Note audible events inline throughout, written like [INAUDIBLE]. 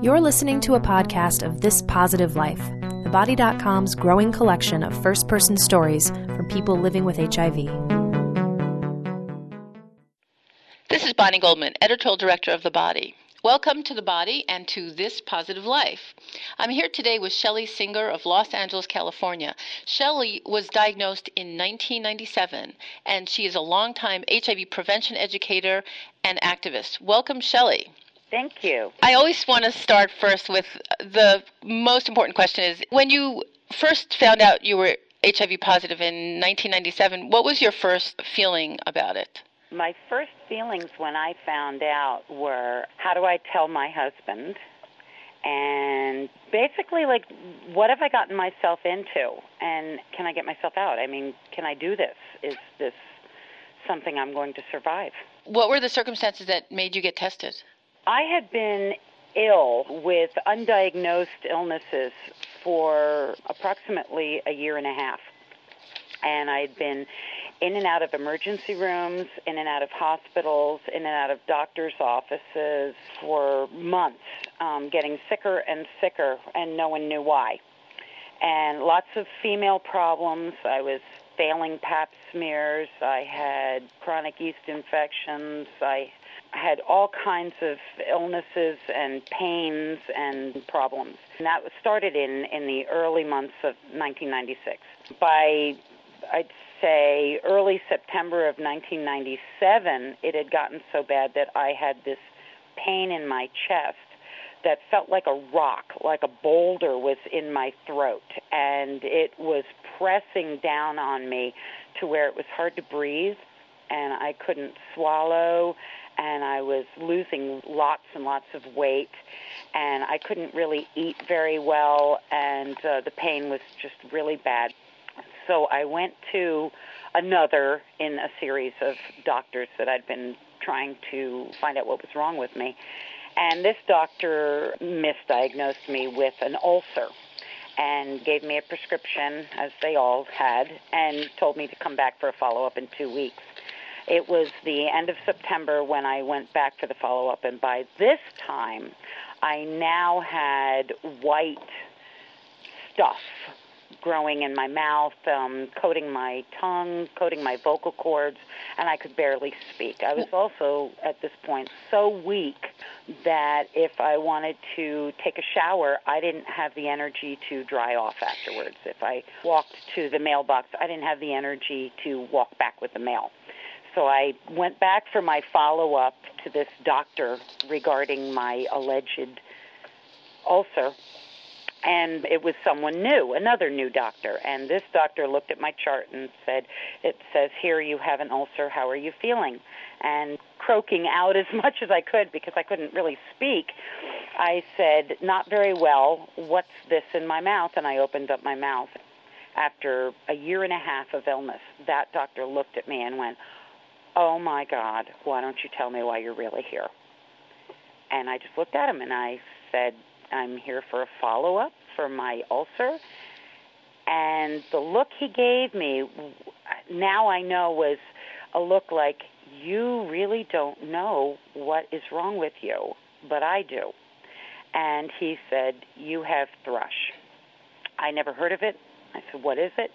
You're listening to a podcast of This Positive Life, TheBody.com's growing collection of first person stories from people living with HIV. This is Bonnie Goldman, editorial director of The Body. Welcome to The Body and to This Positive Life. I'm here today with Shelley Singer of Los Angeles, California. Shelley was diagnosed in 1997 and she is a longtime HIV prevention educator and activist. Welcome, Shelley. Thank you. I always want to start first with the most important question is when you first found out you were HIV positive in 1997, what was your first feeling about it? My first feelings when I found out were how do I tell my husband? And basically, like, what have I gotten myself into? And can I get myself out? I mean, can I do this? Is this something I'm going to survive? What were the circumstances that made you get tested? I had been ill with undiagnosed illnesses for approximately a year and a half. And I'd been in and out of emergency rooms, in and out of hospitals, in and out of doctors' offices for months, um, getting sicker and sicker, and no one knew why. And lots of female problems. I was failing pap smears. I had chronic yeast infections. I had all kinds of illnesses and pains and problems. And that started in, in the early months of 1996. By, I'd say, early September of 1997, it had gotten so bad that I had this pain in my chest that felt like a rock, like a boulder was in my throat. And it was pressing down on me to where it was hard to breathe and I couldn't swallow and I was losing lots and lots of weight, and I couldn't really eat very well, and uh, the pain was just really bad. So I went to another in a series of doctors that I'd been trying to find out what was wrong with me. And this doctor misdiagnosed me with an ulcer and gave me a prescription, as they all had, and told me to come back for a follow up in two weeks. It was the end of September when I went back for the follow up, and by this time, I now had white stuff growing in my mouth, um, coating my tongue, coating my vocal cords, and I could barely speak. I was also at this point so weak that if I wanted to take a shower, I didn't have the energy to dry off afterwards. If I walked to the mailbox, I didn't have the energy to walk back with the mail. So I went back for my follow up to this doctor regarding my alleged ulcer. And it was someone new, another new doctor. And this doctor looked at my chart and said, It says here you have an ulcer. How are you feeling? And croaking out [LAUGHS] as much as I could because I couldn't really speak, I said, Not very well. What's this in my mouth? And I opened up my mouth. After a year and a half of illness, that doctor looked at me and went, Oh my God, why don't you tell me why you're really here? And I just looked at him and I said, I'm here for a follow up for my ulcer. And the look he gave me, now I know, was a look like, You really don't know what is wrong with you, but I do. And he said, You have thrush. I never heard of it. I said, What is it?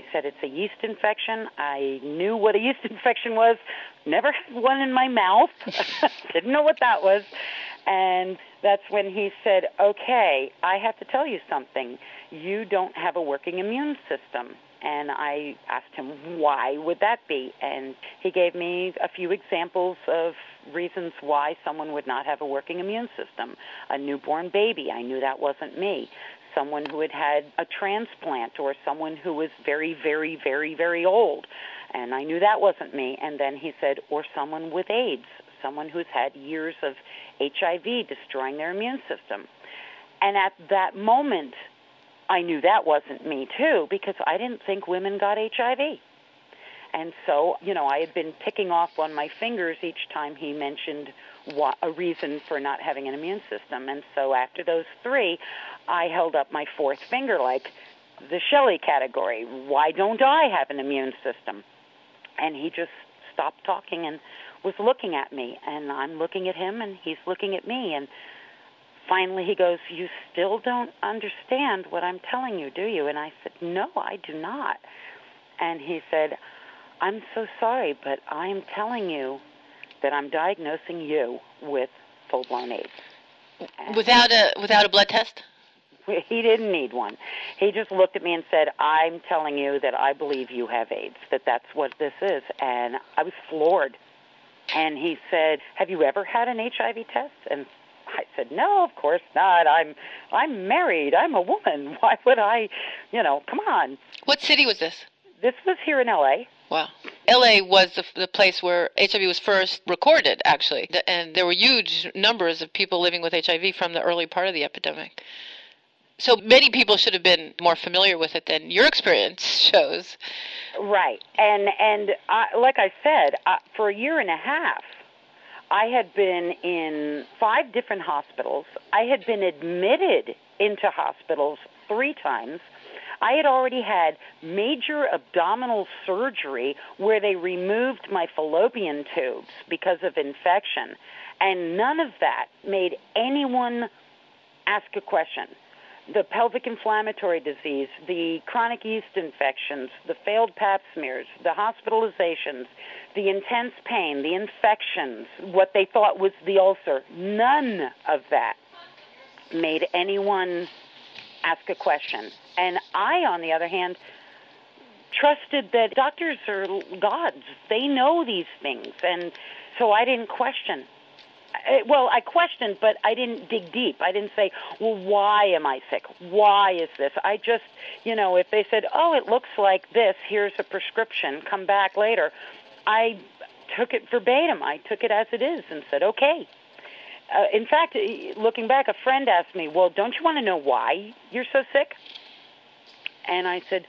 He said it's a yeast infection. I knew what a yeast [LAUGHS] infection was. Never had one in my mouth. [LAUGHS] Didn't know what that was. And that's when he said, "Okay, I have to tell you something. You don't have a working immune system." And I asked him, "Why would that be?" And he gave me a few examples of reasons why someone would not have a working immune system. A newborn baby, I knew that wasn't me someone who had had a transplant or someone who was very, very, very, very old. And I knew that wasn't me. And then he said, or someone with AIDS, someone who's had years of HIV destroying their immune system. And at that moment, I knew that wasn't me too because I didn't think women got HIV. And so, you know, I had been picking off on my fingers each time he mentioned what, a reason for not having an immune system. And so after those three, I held up my fourth finger like the Shelley category. Why don't I have an immune system? And he just stopped talking and was looking at me. And I'm looking at him and he's looking at me. And finally he goes, You still don't understand what I'm telling you, do you? And I said, No, I do not. And he said, I'm so sorry, but I'm telling you that I'm diagnosing you with full blown AIDS. And without a without a blood test? He didn't need one. He just looked at me and said, "I'm telling you that I believe you have AIDS. That that's what this is." And I was floored. And he said, "Have you ever had an HIV test?" And I said, "No, of course not. I'm I'm married. I'm a woman. [LAUGHS] Why would I, you know, come on." What city was this? This was here in LA. Wow. LA was the, the place where HIV was first recorded, actually. And there were huge numbers of people living with HIV from the early part of the epidemic. So many people should have been more familiar with it than your [LAUGHS] experience shows. Right. And, and I, like I said, for a year and a half, I had been in five different hospitals. I had been admitted into hospitals three times. I had already had major abdominal surgery where they removed my fallopian tubes because of infection. And none of that made anyone ask a question. The pelvic inflammatory disease, the chronic yeast infections, the failed pap smears, the hospitalizations, the intense pain, the infections, what they thought was the ulcer, none of that made anyone ask a question. And I, on the other hand, trusted that doctors are gods. They know these things. And so I didn't question. Uh, well, I questioned, but I didn't dig deep. I didn't say, well, why am I sick? Why is this? I just, you know, if they said, oh, it looks like this, here's a prescription, come back later, I took it verbatim. I took it as it is and said, okay, uh, in fact, looking back, a friend asked me, "Well, don't you want to know why you're so sick?" And I said,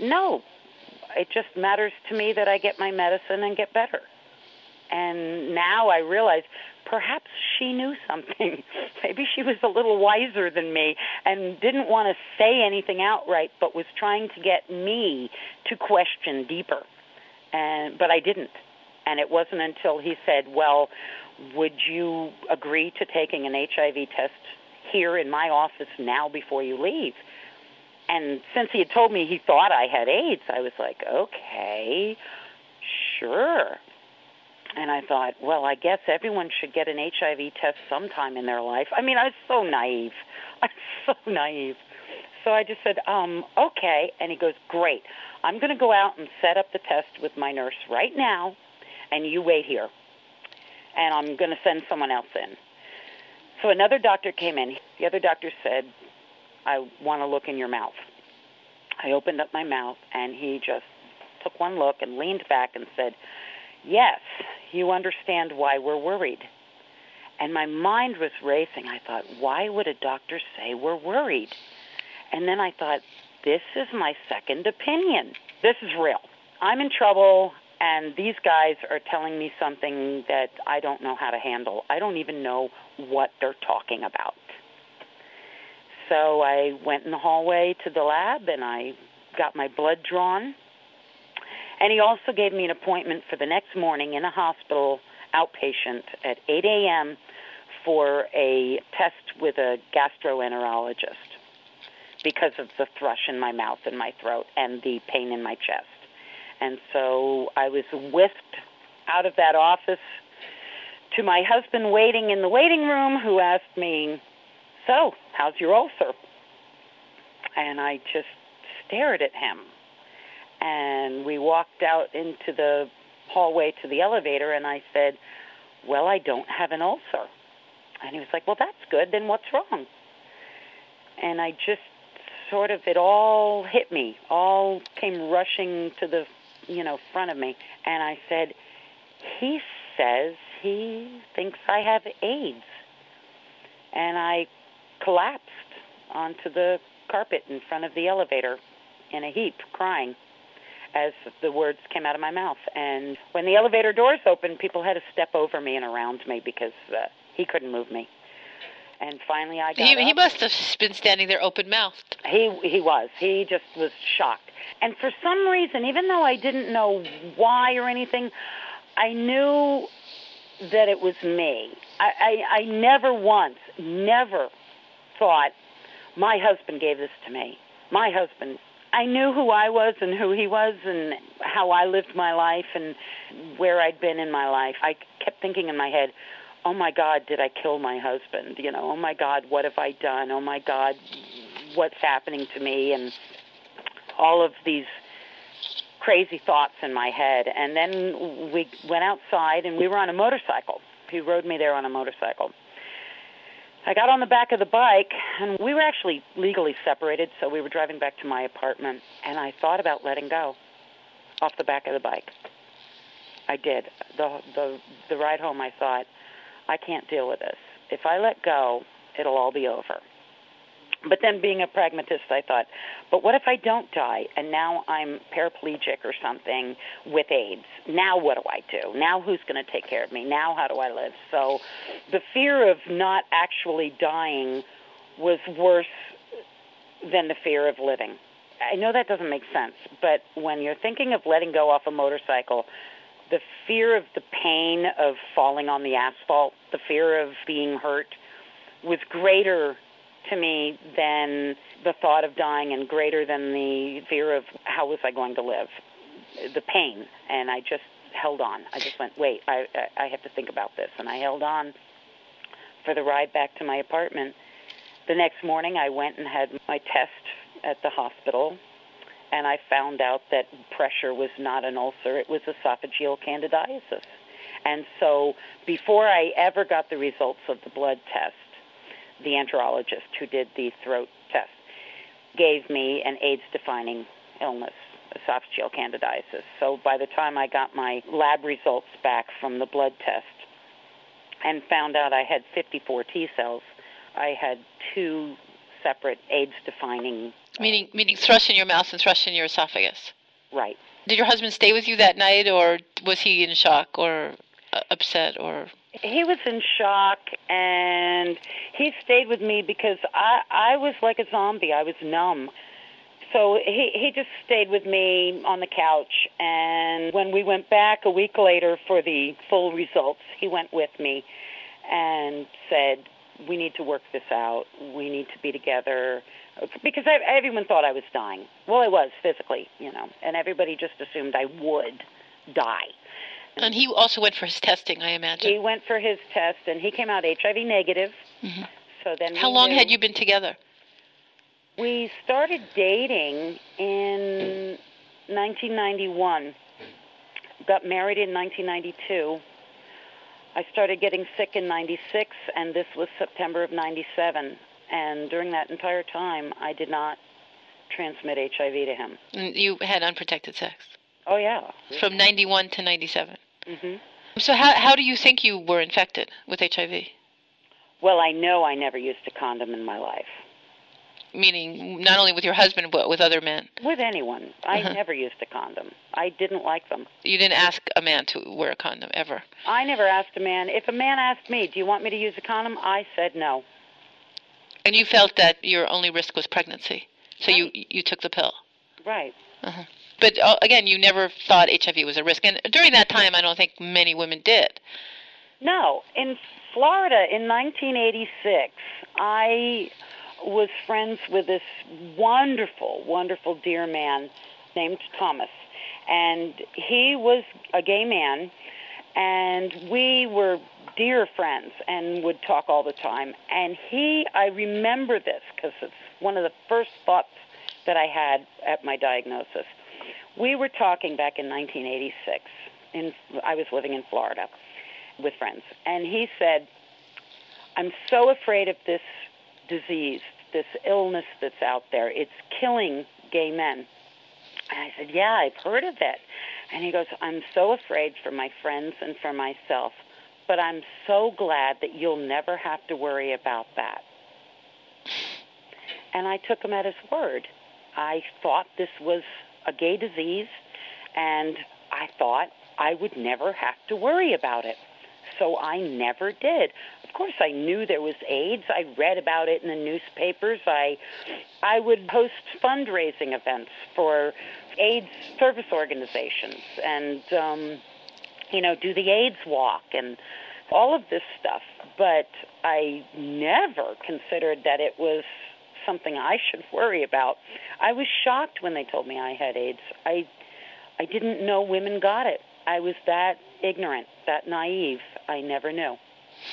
"No. It just matters to me that I get my medicine and get better." And now I realize perhaps she knew something. [LAUGHS] Maybe she was a little wiser than me and didn't want to say anything outright, but was trying to get me to question deeper. And but I didn't. And it wasn't until he said, "Well, would you agree to taking an HIV test here in my office now before you leave? And since he had told me he thought I had AIDS, I was like, okay, sure. And I thought, well, I guess everyone should get an HIV test sometime in their life. I mean, I was so naive. [LAUGHS] I was so naive. So I just said, um, okay. And he goes, great. I'm going to go out and set up the test with my nurse right now, and you wait here and I'm going to send someone else in. So another doctor came in. The other doctor said, I want to look in your mouth. I opened up my mouth, and he just took one look and leaned back and said, Yes, you understand why we're worried. And my mind was racing. I thought, why would a doctor say we're worried? And then I thought, this is my second opinion. This is real. I'm in trouble and these guys are telling me something that I don't know how to handle. I don't even know what they're talking about. So I went in the hallway to the lab and I got my blood drawn. And he also gave me an appointment for the next morning in a hospital outpatient at 8 a.m. for a test with a gastroenterologist because of the thrush in my mouth and my throat and the pain in my chest. And so I was whisked out of that office to my husband waiting in the waiting room who asked me, So, how's your ulcer? And I just stared at him. And we walked out into the hallway to the elevator, and I said, Well, I don't have an ulcer. And he was like, Well, that's good. Then what's wrong? And I just sort of, it all hit me, all came rushing to the you know, front of me, and I said, "He says he thinks I have AIDS," and I collapsed onto the carpet in front of the elevator in a heap, crying as the words came out of my mouth. And when the elevator doors opened, people had to step over me and around me because uh, he couldn't move me. And finally, I got. He, up. he must have been standing there open mouthed. He he was. He just was shocked. And for some reason, even though I didn't know why or anything, I knew that it was me. I, I, I never once, never thought my husband gave this to me. My husband. I knew who I was and who he was and how I lived my life and where I'd been in my life. I kept thinking in my head, oh my God, did I kill my husband? You know, oh my God, what have I done? Oh my God, what's happening to me? And all of these crazy thoughts in my head. And then we went outside and we were on a motorcycle. He rode me there on a motorcycle. I got on the back of the bike, and we were actually legally separated, so we were driving back to my apartment, and I thought about letting go off the back of the bike. I did. The the the ride home I thought, I can't deal with this. If I let go, it'll all be over. But then, being a pragmatist, I thought, but what if I don't die and now I'm paraplegic or something with AIDS? Now what do I do? Now who's going to take care of me? Now how do I live? So the fear of not actually dying was worse than the fear of living. I know that doesn't make sense, but when you're thinking of letting go off a motorcycle, the fear of the pain of falling on the asphalt, the fear of being hurt was greater to me than the thought of dying and greater than the fear of how was I going to live, the pain. And I just held on. I just went, wait, I, I have to think about this. And I held on for the ride back to my apartment. The next morning, I went and had my test at the hospital, and I found out that pressure was not an ulcer, it was esophageal candidiasis. And so before I ever got the results of the blood test, the enterologist who did the throat test, gave me an AIDS defining illness, esophageal candidiasis. So by the time I got my lab results back from the blood test and found out I had 54 T cells, I had two separate AIDS defining. Meaning, meaning thrush in your mouth and thrush in your esophagus. Right. Did your husband stay with you that night, or was he in shock or uh, upset, or he was in shock and he stayed with me because I I was like a zombie. I was numb. So he he just stayed with me on the couch and when we went back a week later for the full results, he went with me and said, "We need to work this out. We need to be together." Because I, everyone thought I was dying. Well, I was physically, you know, and everybody just assumed I would die. And he also went for his testing, I imagine. He went for his test, and he came out HIV negative. Mm-hmm. So then, how long had you been together? We started dating in 1991. Got married in 1992. I started getting sick in 96, and this was September of 97. And during that entire time, I did not transmit HIV to him. And you had unprotected sex? Oh, yeah. From 91 to 97? Mm-hmm. So how how do you think you were infected with HIV? Well, I know I never used a condom in my life. Meaning, not only with your husband, but with other men. With anyone, I uh-huh. never used a condom. I didn't like them. You didn't ask a man to wear a condom ever. I never asked a man. If a man asked me, "Do you want me to use a condom?" I said no. And you felt that your only risk was pregnancy, so right. you you took the pill. Right. Uh-huh but uh, again, you never thought HIV was a risk, and during that time, I don't think many women did. No, in Florida in 1986, I was friends with this wonderful, wonderful dear man named Thomas, and he was a gay man, and we were dear friends and would talk all the time. And he, I remember this because it's one of the first thoughts that I had at my diagnosis we were talking back in 1986. In, I was living in Florida with friends, and he said, I'm so afraid of this disease, this illness that's out there. It's killing gay men. And I said, Yeah, I've heard of it. And he goes, I'm so afraid for my friends and for myself, but I'm so glad that you'll never have to worry about that. And I took him at his word. I thought this was a gay disease, and I thought I would never have to worry about it. So I never did. Course, I knew there was AIDS. I read about it in the newspapers. I, I would host fundraising events for AIDS service organizations, and um, you know, do the AIDS walk and all of this stuff, but I never considered that it was something I should worry about. I was shocked when they told me I had AIDS. I I didn't know women got it. I was that ignorant, that naive. I never knew.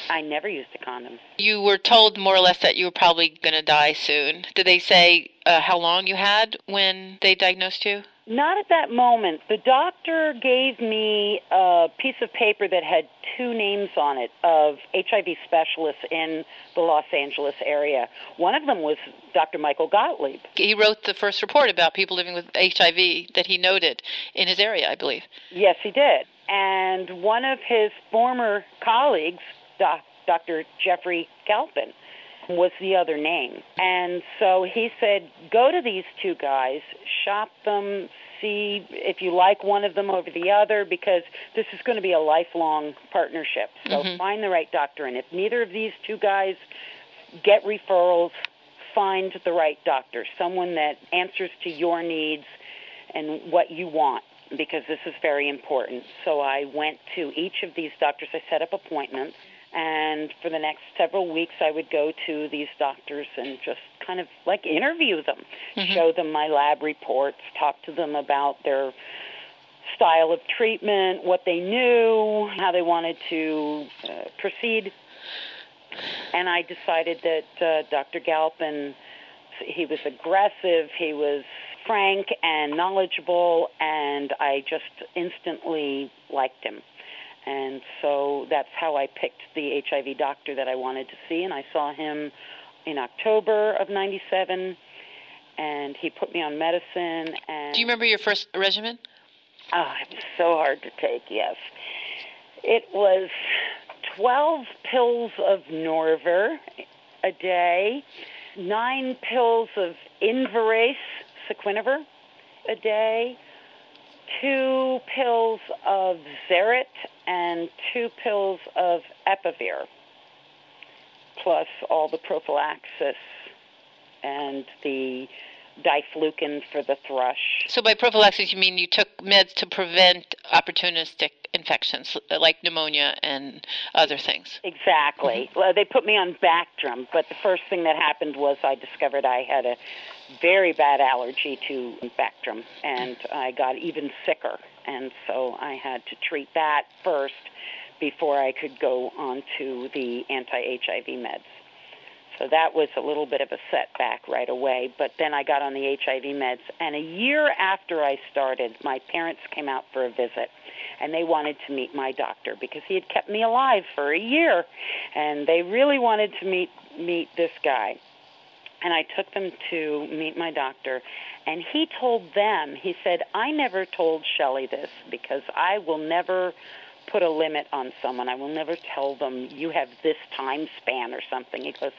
I never used a condom. You were told more or less that you were probably going to die soon. Did they say uh, how long you had when they diagnosed you? Not at that moment. The doctor gave me a piece of paper that had two names on it of HIV specialists in the Los Angeles area. One of them was Dr. Michael Gottlieb. He wrote the first report about people living with HIV that he noted in his area, I believe. Yes, he did. And one of his former colleagues, Doc, Dr. Jeffrey Galpin, was the other name. And so he said, go to these two guys, shop them, see if you like one of them over the other, because this is going to be a lifelong partnership. So Mhm. find the right doctor. And if neither of these two guys get referrals, find the right doctor, someone that answers to your needs and what you want because this is very important. So I went to each of these doctors. I set up appointments, and for the next several weeks, I would go to these doctors and just kind of like interview them, Mhm. show them my lab reports, talk to them about their style of treatment, what they knew, how they wanted to uh, proceed. And I decided that uh, Dr. Galpin, he was aggressive, he was frank and knowledgeable, and I just instantly liked him. And so that's how I picked the HIV doctor that I wanted to see, and I saw him in October of 97, and he put me on medicine. And Do you remember your first regimen? Oh, it was so hard to take, yes. It was 12 pills of Norvir a day, nine pills of Invirase, Saquinavir a day, two pills of Zerit, and two pills of Epivir, plus all the prophylaxis and the diflucan for the thrush. So by prophylaxis, you mean you took meds to prevent opportunistic infections like pneumonia and other things. Exactly. Mm-hmm. Well, they put me on Bactrim, but the first thing that happened was I discovered I had a very bad allergy to Bactrim, and I got even sicker. And so I had to treat that first before I could go on to the anti-HIV meds. So that was a little bit of a setback right away. But then I got on the HIV meds, and a year after I started, my parents came out for a visit, and they wanted to meet my doctor because he had kept me alive for a year, and they really wanted to meet meet this guy. And I took them to meet my doctor, and he told them, he said, I never told Shelley this because I will never put a limit on someone. I will never tell them you have this time span or something. He goes,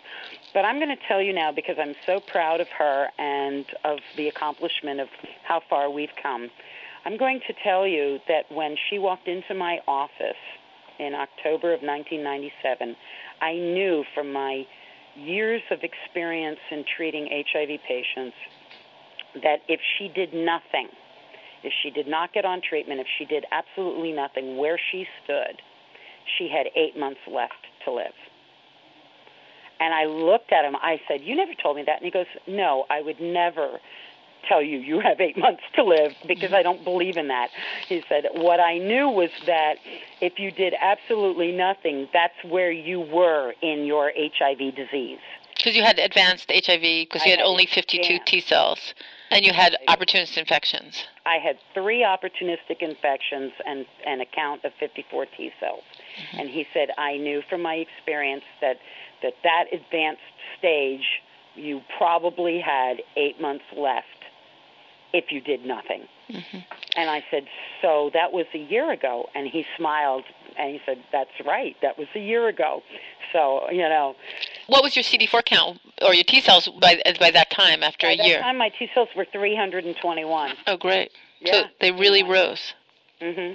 but I'm going to tell you now because I'm so proud of her and of the accomplishment of how far we've come. I'm going to tell you that when she walked into my office in October of 1997, I knew from my years of experience in treating HIV patients that if she did nothing, if she did not get on treatment, if she did absolutely nothing where she stood, she had eight months left to live. And I looked at him. I said, You never told me that. And he goes, No, I would never tell you you have eight months to live because I don't believe in that. He said, What I knew was that if you did absolutely nothing, that's where you were in your HIV disease. Because you had advanced HIV, because you had had only 52 advanced. T cells, and you had opportunist infections. I had three opportunistic infections and an account of 54 T cells. Mm-hmm. And he said, I knew from my experience that, that that advanced stage, you probably had eight months left if you did nothing. And I said, So that was a year ago. And he smiled and he said, That's right. That was a year ago. So, you know, What was your CD4 count or your T cells by by that time after by a that year? time my T cells were 321. Oh, great. So Yeah. they really Yeah. rose. hmm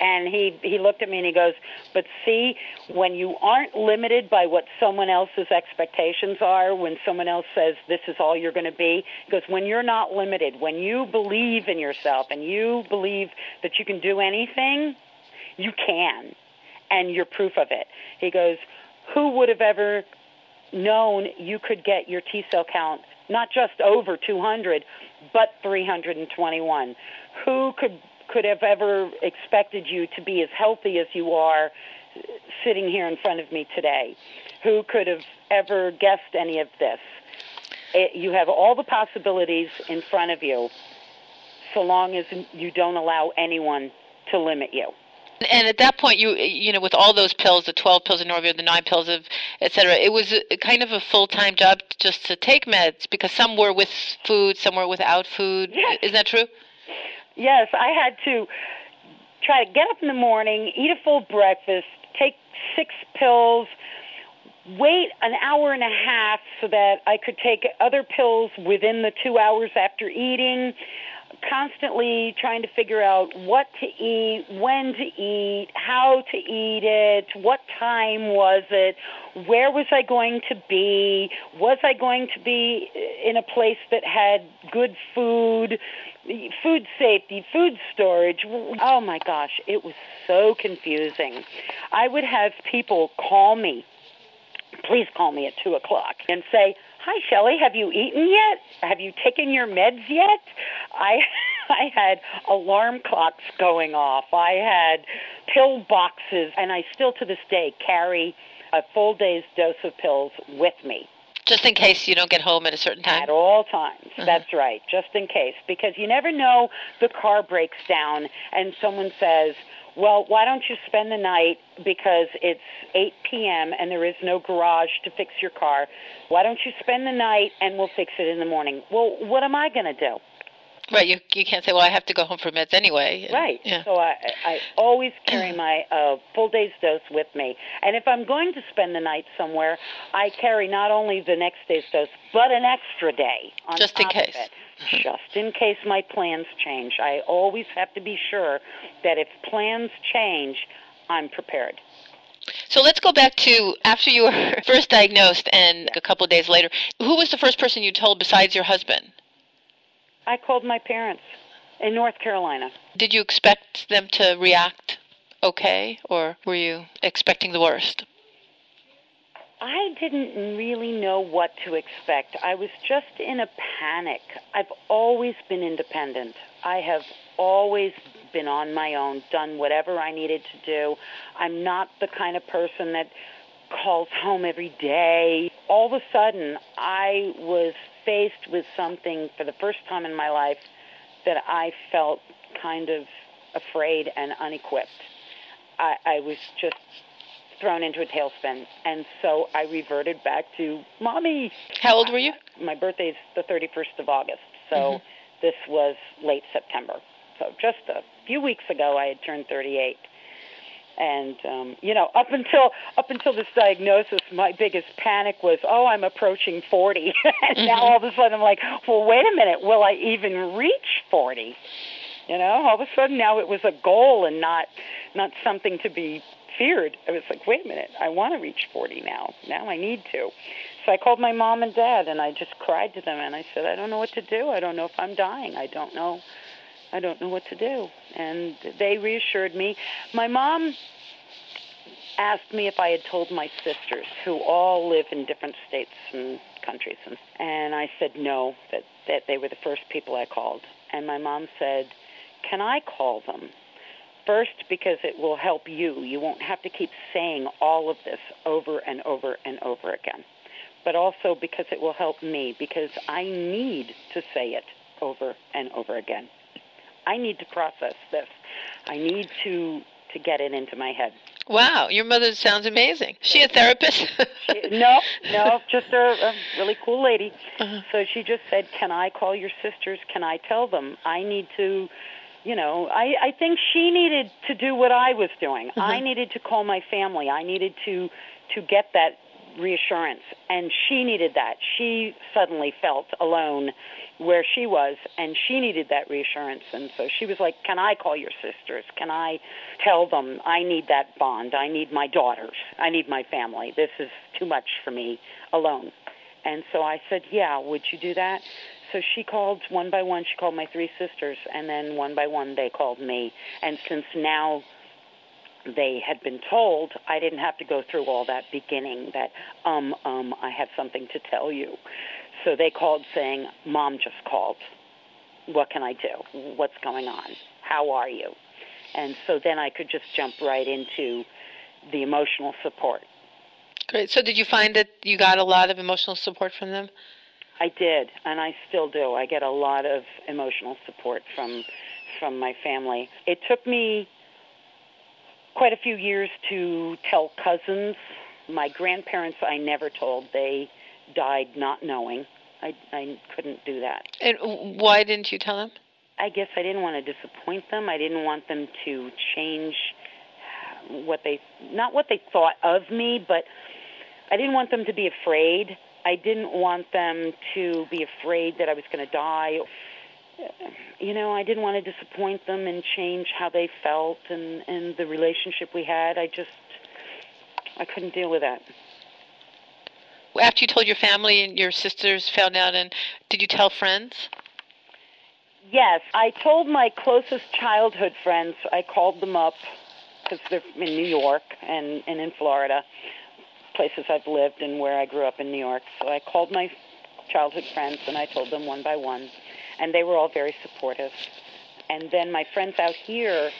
And he he looked at me and he goes, "But see, when you aren't limited by what someone else's expectations are, when someone else says this is all you're going to be, he goes, when you're not limited, when you believe in yourself and you believe that you can do anything, you can." and you're proof of it. He goes, Who would have ever known you could get your T cell count not just over 200, but 321? Who could could have ever expected you to be as healthy as you are sitting here in front of me today? Who could have ever guessed any of this? It, you have all the possibilities in front of you so long as you don't allow anyone to limit you. And at that point, you you know, with all those pills, the 12 pills of Norvir, the nine pills of, et cetera, it was a, kind of a full-time job just to take meds because some were with food, some were without food. Yes. Is that true? Yes, I had to try to get up in the morning, eat a full breakfast, take six pills, wait an hour and a half so that I could take other pills within the two hours after eating constantly trying to figure out what to eat, when to eat, how to eat it, what time was it, where was I going to be, was I going to be in a place that had good food, food safety, food storage. Oh my gosh, it was so confusing. I would have people call me, please call me at 2 o'clock, and say, Hi, Shelley. Have you eaten yet? Have you taken your meds yet? I [LAUGHS] I had alarm clocks going off. I had pill boxes, and I still to this day carry a full day's dose of pills with me. Just in case you don't get home at a certain time? At all times. Uh-huh. That's right. Just in case. Because you never know the car breaks down and someone says, well, why don't you spend the night because it's 8 p.m. and there is no garage to fix your car? Why don't you spend the night and we'll fix it in the morning? Well, what am I going to do? Right, you you can't say, well, I have to go home for meds anyway. Right. Yeah. So I I always carry my uh, full day's dose with me, and if I'm going to spend the night somewhere, I carry not only the next day's dose but an extra day on just in case. It Mm-hmm. just in case my plans change. I always have to be sure that if plans change, I'm prepared. So let's go back to after you were [LAUGHS] first diagnosed and a couple of days later. Who was the first person you told besides your husband? I called my parents in North Carolina. Did you expect them to react okay, or were you expecting the worst? I didn't really know what to expect. I was just in a panic. I've always been independent. I have always been on my own, done whatever I needed to do. I'm not the kind of person that calls home every day. All of a sudden, I was faced with something for the first time in my life that I felt kind of afraid and unequipped. I, I was just thrown into a tailspin. And so I reverted back to mommy. How old were you? My birthday's the 31st of August. So mm-hmm. this was late September. So just a few weeks ago, I had turned 38. And um, you know, up until up until this diagnosis, my biggest panic was, oh, I'm approaching 40. [LAUGHS] and mm-hmm. now all of a sudden, I'm like, well, wait a minute, will I even reach 40? You know, all of a sudden now it was a goal and not not something to be feared. I was like, wait a minute, I want to reach 40 now. Now I need to. So I called my mom and dad and I just cried to them and I said, I don't know what to do. I don't know if I'm dying. I don't know. I don't know what to do. And they reassured me. My mom asked me if I had told my sisters, who all live in different states and countries, and, and I said no, that, that they were the first people I called. And my mom said, Can I call them? First, because it will help you. You won't have to keep saying all of this over and over and over again. But also because it will help me, because I need to say it over and over again. I need to process this. I need to to get it into my head. Wow, your mother sounds amazing. Is she a therapist? she, no, no, just a, a really cool lady. Uh-huh. So she just said, "Can I call your sisters? Can I tell them I need to you know, I, I think she needed to do what I was doing. Mm-hmm. I needed to call my family. I needed to to get that reassurance, and she needed that. She suddenly felt alone where she was, and she needed that reassurance. And so she was like, "Can I call your sisters? Can I tell them I need that bond? I need my daughters. I need my family. This is too much for me alone." And so I said, "Yeah, would you do that?" So she called one by one. She called my three sisters, and then one by one they called me. And since now they had been told I didn't have to go through all that beginning that um um I have something to tell you. So they called saying, "Mom just called. What can I do? What's going on? How are you?" And so then I could just jump right into the emotional support. Great. So did you find that you got a lot of emotional support from them? I did, and I still do. I get a lot of emotional support from from my family. It took me quite a few years to tell cousins. My grandparents, I never told. They died not knowing. I, I couldn't do that. And why didn't you tell them? I guess I didn't want to disappoint them. I didn't want them to change what they, not what they thought of me, but I didn't want them to be afraid. I didn't want them to be afraid that I was going to die you know, I didn't want to disappoint them and change how they felt and and the relationship we had. I just I couldn't deal with that. After you told your family and your sisters found out, and did you tell friends? Yes, I told my closest childhood friends. I called them up because they're in New York and and in Florida, places I've lived and where I grew up in New York. So I called my childhood friends and I told them one by one and they were all very supportive. And then my friends out here,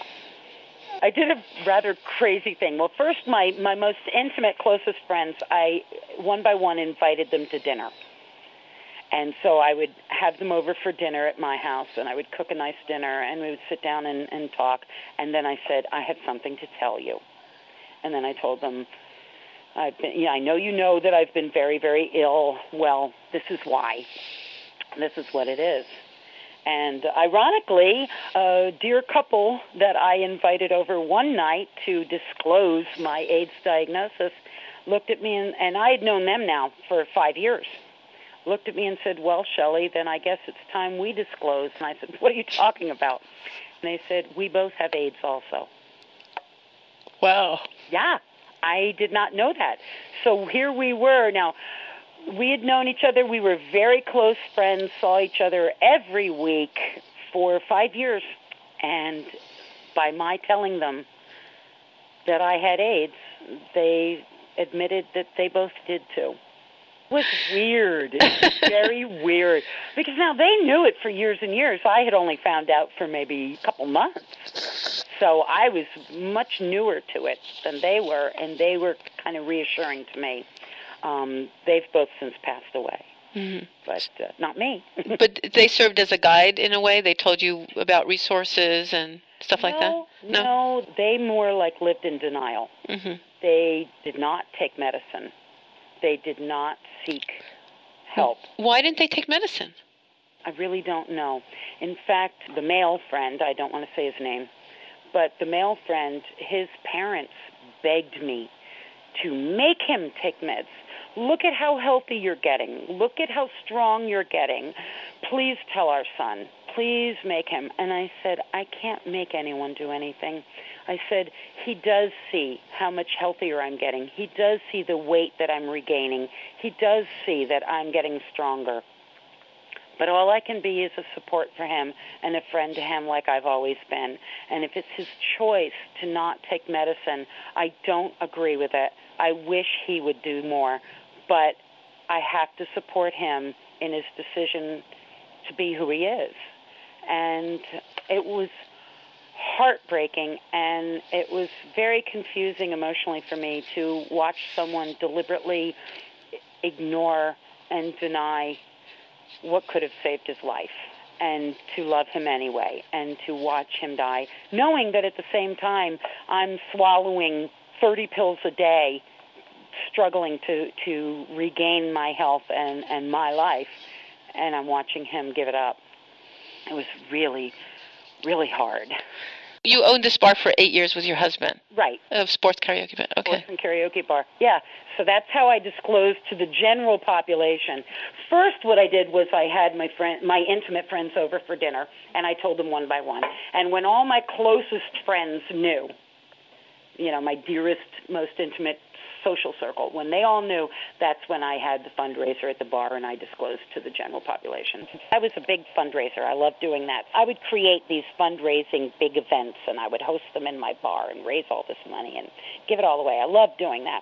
I did a rather crazy thing. Well, first, my my most intimate, closest friends, I one by one invited them to dinner. And so I would have them over for dinner at my house, and I would cook a nice dinner, and we would sit down and, and talk. And then I said, I have something to tell you. And then I told them, I've been, yeah, I know you know that I've been very, very ill. Well, this is why. This is what it is. And ironically, a dear couple that I invited over one night to disclose my AIDS diagnosis looked at me, and, and I had known them now for five years. Looked at me and said, Well, Shelley, then I guess it's time we disclose. And I said, What are you talking about? And they said, We both have AIDS also. Wow. Yeah, I did not know that. So here we were. Now, we had known each other. We were very close friends, saw each other every week for five years. And by my telling them that I had AIDS, they admitted that they both did too. It was weird. It was [LAUGHS] very weird. Because now they knew it for years and years. I had only found out for maybe a couple months. So I was much newer to it than they were, and they were kind of reassuring to me. Um, they've both since passed away. Mm-hmm. But uh, not me. [LAUGHS] but they served as a guide in a way. They told you about resources and stuff no, like that. No, no, they more like lived in denial. Mm-hmm. They did not take medicine. They did not seek help. Why didn't they take medicine? I really don't know. In fact, the male friend, I don't want to say his name, but the male friend, his parents begged me to make him take meds. Look at how healthy you're getting. Look at how strong you're getting. Please tell our son. Please make him. And I said, I can't make anyone do anything. I said, he does see how much healthier I'm getting. He does see the weight that I'm regaining. He does see that I'm getting stronger. But all I can be is a support for him and a friend to him like I've always been. And if it's his choice to not take medicine, I don't agree with it. I wish he would do more but I have to support him in his decision to be who he is. And it was heartbreaking and it was very confusing emotionally for me to watch someone deliberately ignore and deny what could have saved his life and to love him anyway and to watch him die knowing that at the same time I'm swallowing 30 pills a day struggling to to regain my health and and my life, and I'm watching him give it up. It was really, really hard. You owned this bar for eight years with your husband, right? Of sports karaoke bar. Okay. Sports and karaoke bar. Yeah. So that's how I disclosed to the general population. First, what I did was I had my friend, my intimate friends over for dinner, and I told them one by one. And when all my closest friends knew, you know, my dearest, most intimate social circle. When they all knew, that's when I had the fundraiser at the bar and I disclosed to the general population. I was a big fundraiser. I loved doing that. I would create these fundraising big events and I would host them in my bar and raise all this money and give it all away. I loved doing that.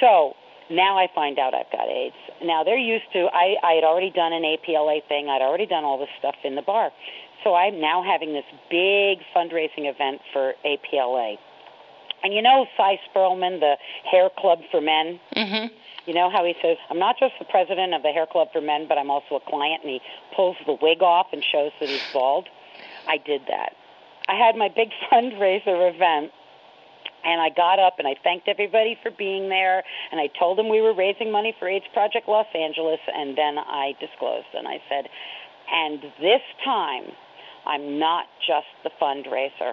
So now I find out I've got AIDS. Now they're used to I, I had already done an APLA thing. I'd already done all this stuff in the bar. So I'm now having this big fundraising event for APLA. And you know Sy Sperlman, the hair club for men? Mm-hmm. You know how he says, I'm not just the president of the hair club for men, but I'm also a client, and he pulls the wig off and shows that he's bald? I did that. I had my big [LAUGHS] fundraiser event and I got up and I thanked everybody for being there and I told them we were raising money for AIDS Project Los Angeles and then I disclosed and I said, and this time I'm not just the fundraiser,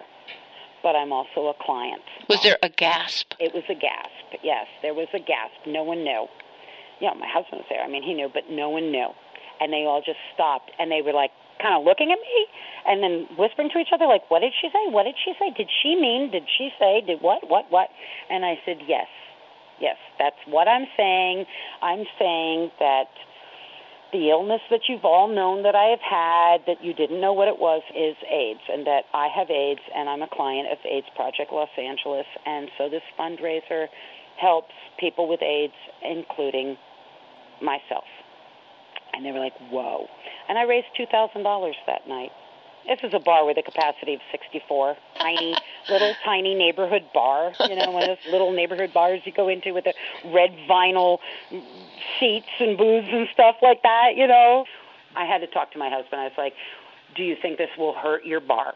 but I'm also a client. Was there a gasp? It was a gasp. Yes, there was a gasp. No one knew. Yeah, my husband was there. I mean, he knew, but no one knew. And they all just stopped and they were like kind of looking at me and then whispering to each other like, "What did she say? What did she say? Did she mean? Did she say? Did what? What? What?" And I said, "Yes, yes, that's what I'm saying. I'm saying that." The illness that you've all known that I have had, that you didn't know what it was, is AIDS, and that I have AIDS, and I'm a client of AIDS Project Los Angeles. And so this fundraiser helps people with AIDS, including myself. And they were like, whoa. And I raised $2,000 that night. This is a bar with a capacity of 64. Tiny, [LAUGHS] little tiny neighborhood bar. You know, one of those little neighborhood bars you go into with the red vinyl seats and booths and stuff like that, you know. I had to talk to my husband. I was like, do you think this will hurt your bar?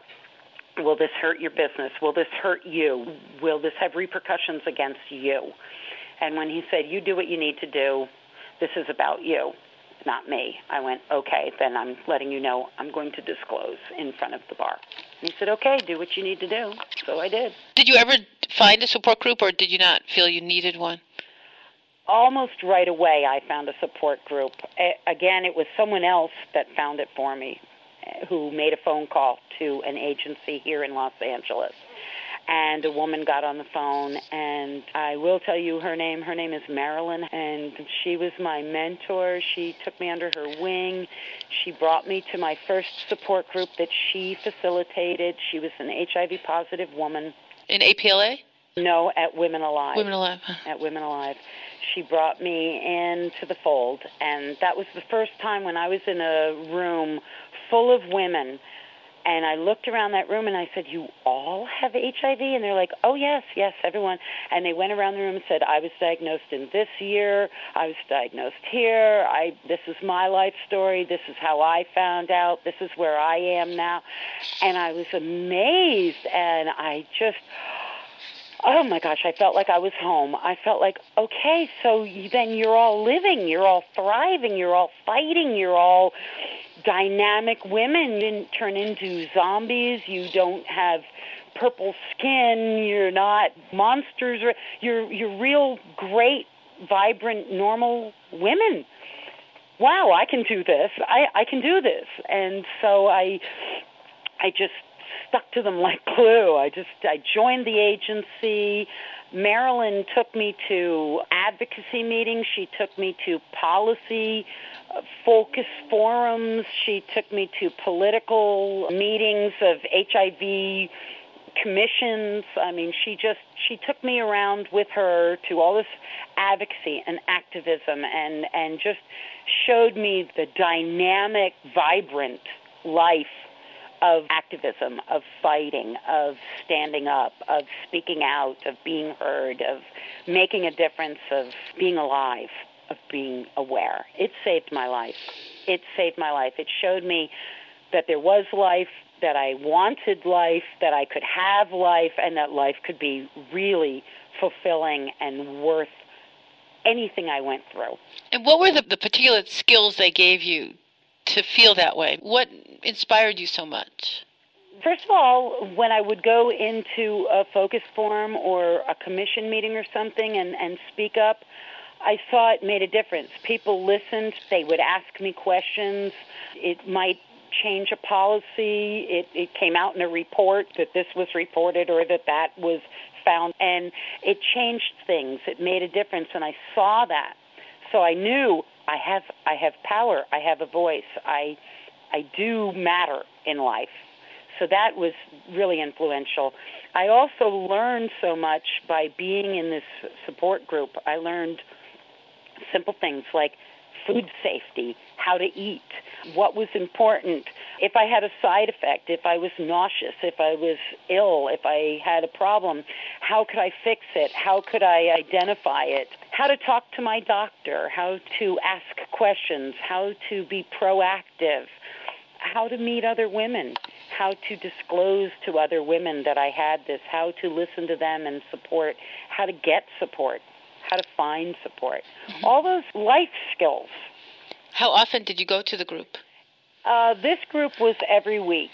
Will this hurt your business? Will this hurt you? Will this have repercussions against you? And when he said, you do what you need to do, this is about you not me. I went, okay, then I'm letting you know I'm going to disclose in front of the bar. And he said, okay, do what you need to do. So I did. Did you ever find a support group or did you not feel you needed one? Almost right away, I found a support group. Again, it was someone else that found it for me who made a phone call to an agency here in Los Angeles and a woman got on the phone and I will tell you her name. Her name is Marilyn and she was my mentor. She took me under her wing. She brought me to my first support group that she facilitated. She was an HIV positive woman. In APLA? No, at Women Alive. Women Alive. At Women Alive. She brought me into the fold and that was the first time when I was in a room full of women and I looked around that room and I said, You all have HIV? And they're like, Oh, yes, yes, everyone. And they went around the room and said, I was diagnosed in this year. I was diagnosed here. I, this is my life story. This is how I found out. This is where I am now. And I was amazed. And I just, oh my gosh, I felt like I was home. I felt like, okay, so then you're all living, you're all thriving, you're all fighting, you're all dynamic women. You didn't turn into zombies. You don't have purple skin. You're not monsters. You're you're real great, vibrant, normal women. Wow, I can do this. I I can do this. And so I I just stuck to them [LAUGHS] like glue. I just I joined the agency. Marilyn took me to advocacy meetings. She took me to policy uh, focus forums. She took me to political meetings of HIV commissions. I mean, she just she took me around with her to all this advocacy and activism and and just showed me the dynamic, vibrant life of activism, of fighting, of standing up, of speaking out, of being heard, of making a difference, of being alive of being aware. It saved my life. It saved my life. It showed me that there was life, that I wanted life, that I could have life, and that life could be really fulfilling and worth anything I went through. And what were the, the particular skills they gave you to feel that way? What inspired you so much? First of all, when I would go into a focus forum or a commission meeting or something and, and speak up, I saw it made a difference. People listened. They would ask me questions. It might change a policy. It, it came out in a report that this was reported or that that was found, and it changed things. It made a difference and I saw that. So I knew I have I have power. I have a voice. I I do matter in life. So that was really influential. I also learned so much by being in this support group. I learned simple things like food safety, how to eat, what was important. If I had a side effect, if I was nauseous, if I was ill, if I had a problem, how could I fix it? How could I identify it? How to talk to my doctor, how to ask questions, how to be proactive, how to meet other women, how to disclose to other women that I had this, how to listen to them and support, how to get support how to find support. Mm-hmm. All those life skills. How often did you go to the group? Uh, this group was every week,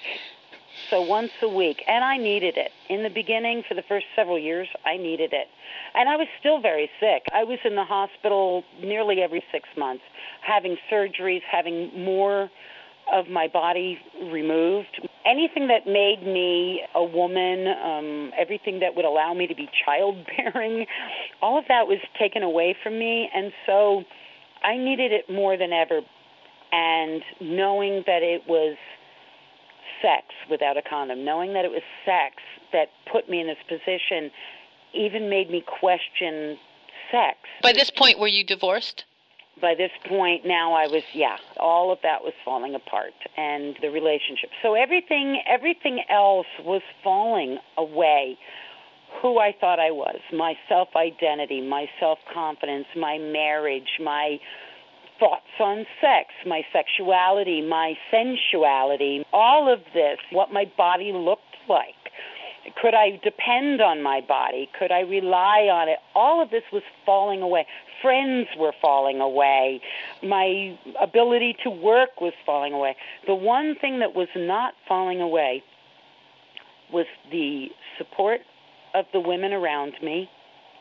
so once a week, and I needed it. In the beginning, for the first several years, I needed it. And I was still very sick. I was in the hospital nearly every six months, having surgeries, having more of my body removed. Anything that made me a woman, um, everything that would allow me to be [LAUGHS] childbearing, all of that was taken away from me. And so I needed it more than ever. And knowing that it was sex without a condom, knowing that it was sex that put me in this position, even made me question sex. By this point, were you divorced? By this point now I was yeah all of that was falling apart and the relationship. So everything everything else was falling away. Who I thought I was my self identity my self confidence my marriage my thoughts on sex my sexuality my sensuality all of this what my body looked like could I depend on my body? Could I rely on it? All of this was falling away friends were falling away. My ability to work was falling away. The one thing that was not falling away was the support of the women around me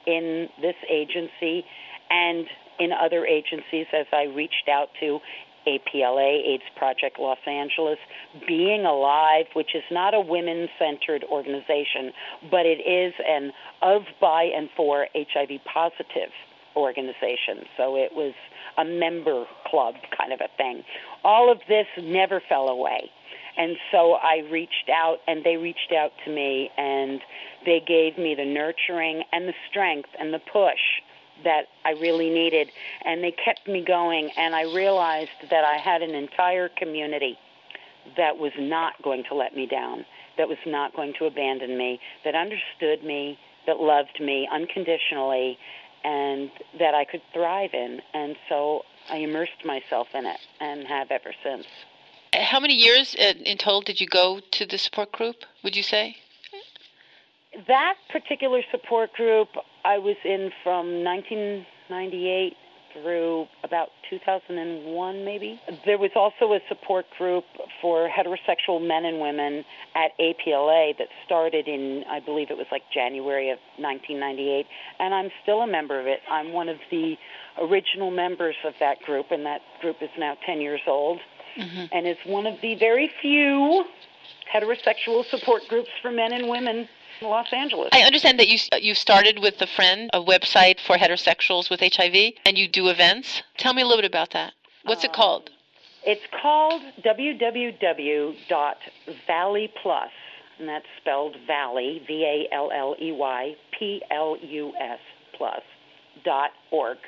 in this agency and in other agencies as I reached out to APLA, AIDS Project Los Angeles, Being Alive, which is not a women centered organization, but it is an of, by, and for HIV positive organization. So it was a member club kind of a thing. All of this never fell away. And so I reached out, and they reached out to me, and they gave me the nurturing and the strength and the push that I really needed. And they kept me going, and I realized that I had an entire community that was not going to let me down, that was not going to abandon me, that understood me, that loved me unconditionally, and that I could thrive in. And so I immersed myself in it and have ever since. How many years uh, in total did you go to the support group, would you say? That particular support group I was in from 1998 through about 2001, maybe. There was also a support group for heterosexual men and women at APLA that started in, I believe it was like January of 1998, and I'm still a member of it. I'm one of the original members of that group, and that group is now 10 years old, mm-hmm. and is one of the very few heterosexual support groups for men and women Los Angeles. I understand that you you started with a friend a website for heterosexuals with HIV, and you do events. Tell me a little bit about that. What's uh, it called? It's called www.valleyplus, and that's spelled Valley V A L L E Y P L U S plus dot org.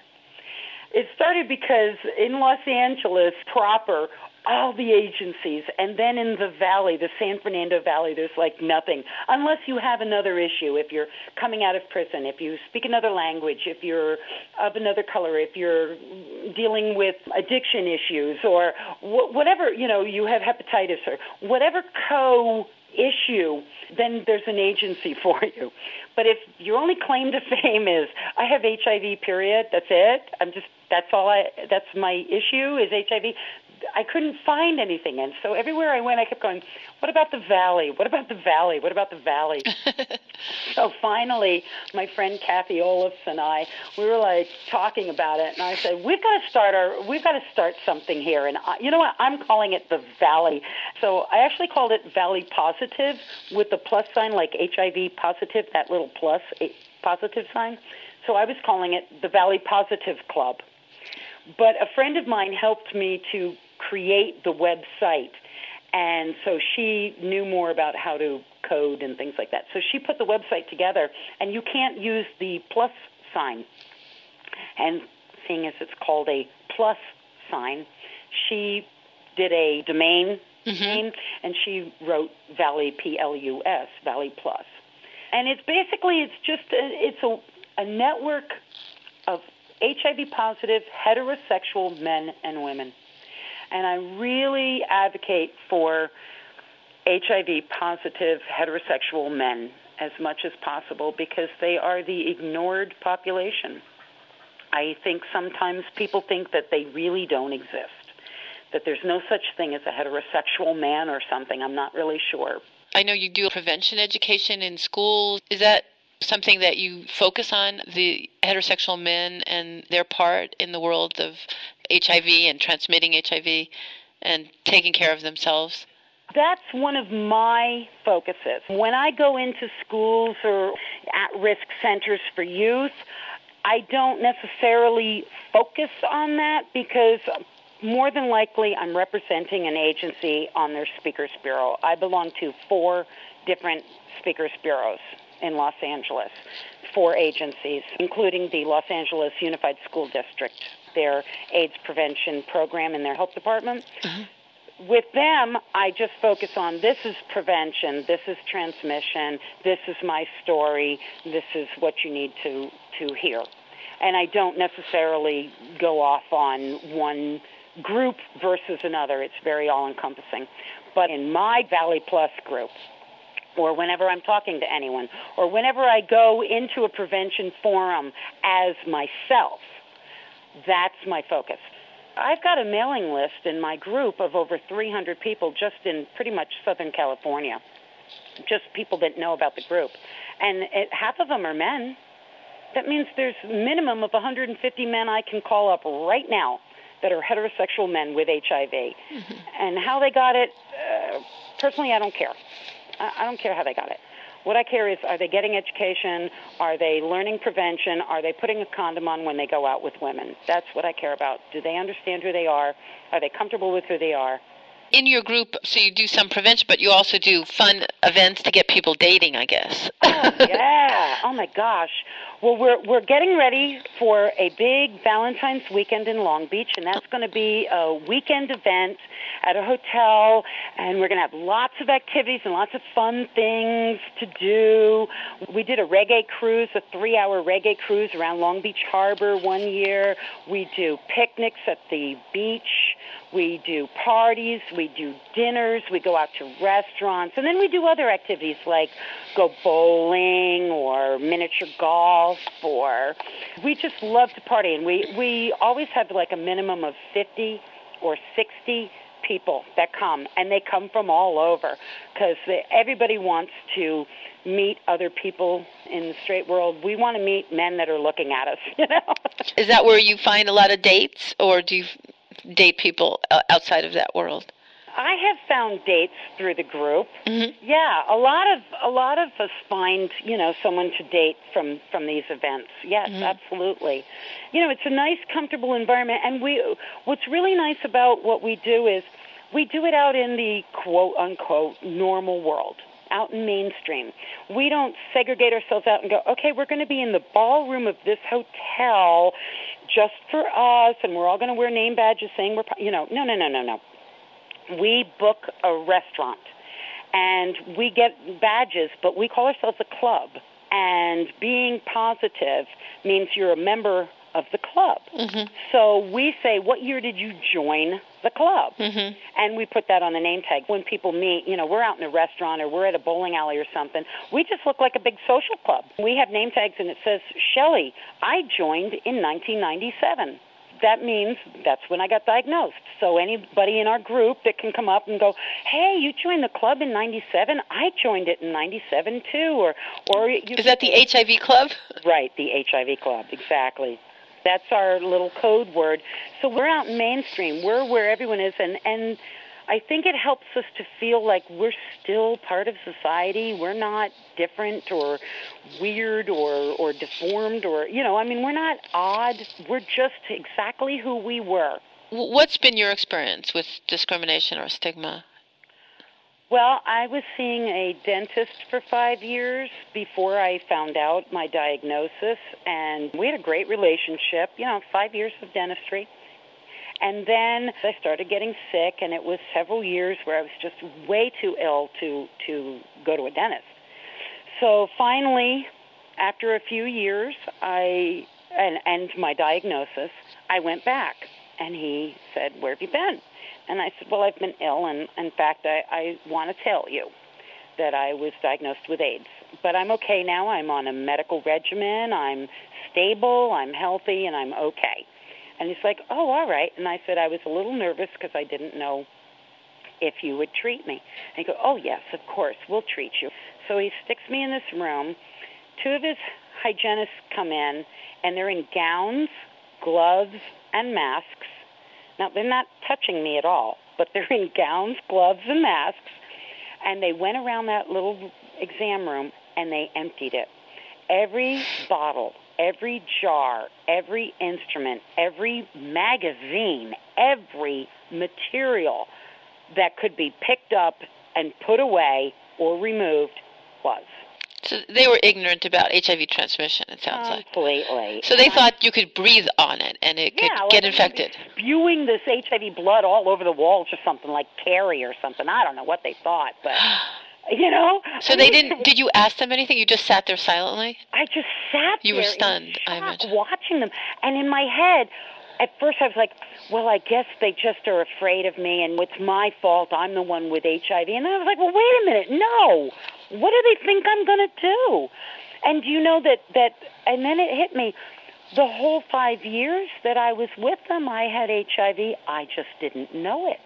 It started because in Los Angeles proper, all the agencies, and then in the valley, the San Fernando Valley, there's like nothing unless you have another issue. If you're coming out of prison, if you speak another language, if you're of another color, if you're dealing with addiction issues, or wh- whatever you know, you have hepatitis or whatever co issue, then there's an agency [LAUGHS] for you. But if your only claim to fame is I have HIV, period, that's it. I'm just that's all I that's my issue is HIV I couldn't find anything. And so everywhere I went, I kept going, "What about the valley? What about the valley? What about the valley?" [LAUGHS] so finally, my friend Kathy Olafs and I, we were like talking about it, and I said, "We've got to start our, we've got to start something here." And I, you know what? I'm calling it the valley. So I actually called it Valley Positive with the plus sign, like HIV positive, that little plus eh, positive sign. So I was calling it the Valley Positive Club. But a friend of mine helped me to create the website. And so she knew more about how to code and things like that. So she put the website together, and you can't use the plus sign. And seeing as it's called a plus sign, she did a domain mm-hmm. name, and she wrote Valley P L U S Valley Plus. And it's basically it's just a, it's a a network of HIV positive heterosexual men and women. And I really advocate for HIV positive heterosexual men as much as possible because they are the ignored population. I think sometimes people think that they really don't exist, that there's no such thing as a heterosexual man or something. I'm not really sure. I know you do prevention education in schools. Is that something that you focus on the heterosexual men and their part in the world of HIV and transmitting HIV and taking care of themselves? That's one of my focuses. When I go into schools or at risk centers for youth, I don't necessarily focus on that because more than likely I'm representing an agency on their speakers bureau. I belong to four different speakers bureaus in Los Angeles, four agencies, including the Los Angeles Unified School District, their AIDS prevention program in their health department. Mm-hmm. With them, I just focus on this is prevention, this is transmission, this is my story, this is what you need to, to hear. And I don't necessarily go off on one group versus another. It's very all encompassing. But in my Valley Plus group, or whenever I'm talking to anyone, or whenever I go into a prevention forum as myself, that's my focus. I've got a mailing list in my group of over 300 people just in pretty much Southern California, just people that know about the group. And it, half of them are men. That means there's a minimum of 150 men I can call up right now that are heterosexual men with HIV. Mm-hmm. And how they got it, uh, personally, I don't care. I don't care how they got it. What I care is are they getting education? Are they learning prevention? Are they putting a condom on when they go out with women? That's what I care about. Do they understand who they are? Are they comfortable with who they are? In your group, so you do some prevention, but you also do fun events to get people dating, I guess. oh, yeah. [LAUGHS] Oh, my gosh. Well, we're we're getting ready for a big Valentine's weekend in Long Beach, and that's going to be a weekend event at a hotel, and we're going to have lots of activities and lots of fun things to do. We did a reggae cruise, a three-hour reggae cruise around Long Beach Harbor one year. We do picnics at the beach. We do parties, we do dinners, we go out to restaurants, and then we do other activities like go bowling or miniature golf or we just love to party and we we always have like a minimum of 50 or 60 people that come and they come from all over because everybody wants to meet other people in the straight world. We want to meet men that are looking at us, [LAUGHS] you know. Is that where you find a lot of dates or do you date people uh, outside of that world? I have found dates through the group. Mm-hmm. Yeah, a lot of a lot of us find you know someone to date from from these events. Yes, mm-hmm. absolutely. You know, it's a nice, comfortable environment, and we. What's really nice about what we do is we do it out in the quote unquote normal world out in mainstream. We don't segregate ourselves out and go, okay, we're going to be in the ballroom of this hotel just for us, and we're all going to wear name badges saying we're, you know, no, no, no, no, no. We book a restaurant and we get badges, but we call ourselves a club. And being positive means you're a member of the club. Mm-hmm. So we say, What year did you join the club? Mm-hmm. And we put that on the name tag. When people meet, you know, we're out in a restaurant or we're at a bowling alley or something, we just look like a big social club. We have name tags and it says, Shelley, I joined in 1997. That means that's when I got diagnosed. So anybody in our group that can come up and go, "Hey, you joined the club in '97. I joined it in '97 too," or or you is that the HIV club? [LAUGHS] Right, the HIV club, exactly. That's our little code word. So we're out in mainstream. We're where everyone is, and and I think it helps us to feel like we're still part of society. We're not different or weird or or deformed or you know, I mean, we're not odd. We're just exactly who we were. What's been your experience with discrimination or stigma? Well, I was seeing a dentist for five years before I found out my diagnosis, and we had a great relationship. You know, five years of dentistry. And then I started getting sick, and it was several years where I was just way too ill to to go to a dentist. So finally, after a few years, I and and my diagnosis, I went back, and he said, "Where have you been?" And I said, "Well, I've been ill, and in fact, I, I want to tell you that I was diagnosed with AIDS, but I'm okay now. I'm on a medical regimen. I'm stable. I'm healthy, and I'm okay." And he's like, oh, all right. And I said, I was a little nervous because I didn't know if you would treat me. And he goes, oh, yes, of course, we'll treat you. So he sticks me in this room. Two of his hygienists come in, and they're in gowns, gloves, and masks. Now, they're not touching me at all, but they're in gowns, gloves, and masks. And they went around that little exam room and they emptied it. Every bottle every jar, every instrument, every magazine, every material that could be picked up and put away or removed was. So they were ignorant about HIV transmission. It sounds like completely. So they thought you could breathe on it and it could yeah, get infected. Spewing this HIV blood all over the walls or something like Carrie or something. I don't know what they thought, but [GASPS] [SIGHS] [GASPS] you know. So they didn't. Did you ask them anything? You just sat there silently. I just sat. You were stunned. I imagine watching them, and in my head, at first I was like, "Well, I guess they just are afraid of me, and it's my fault. I'm the one with HIV." And I was like, "Well, wait a minute. No. What do they think I'm going to do?" And you know that that, and then it hit me. The whole five years that I was with them, I had HIV. I just didn't know it.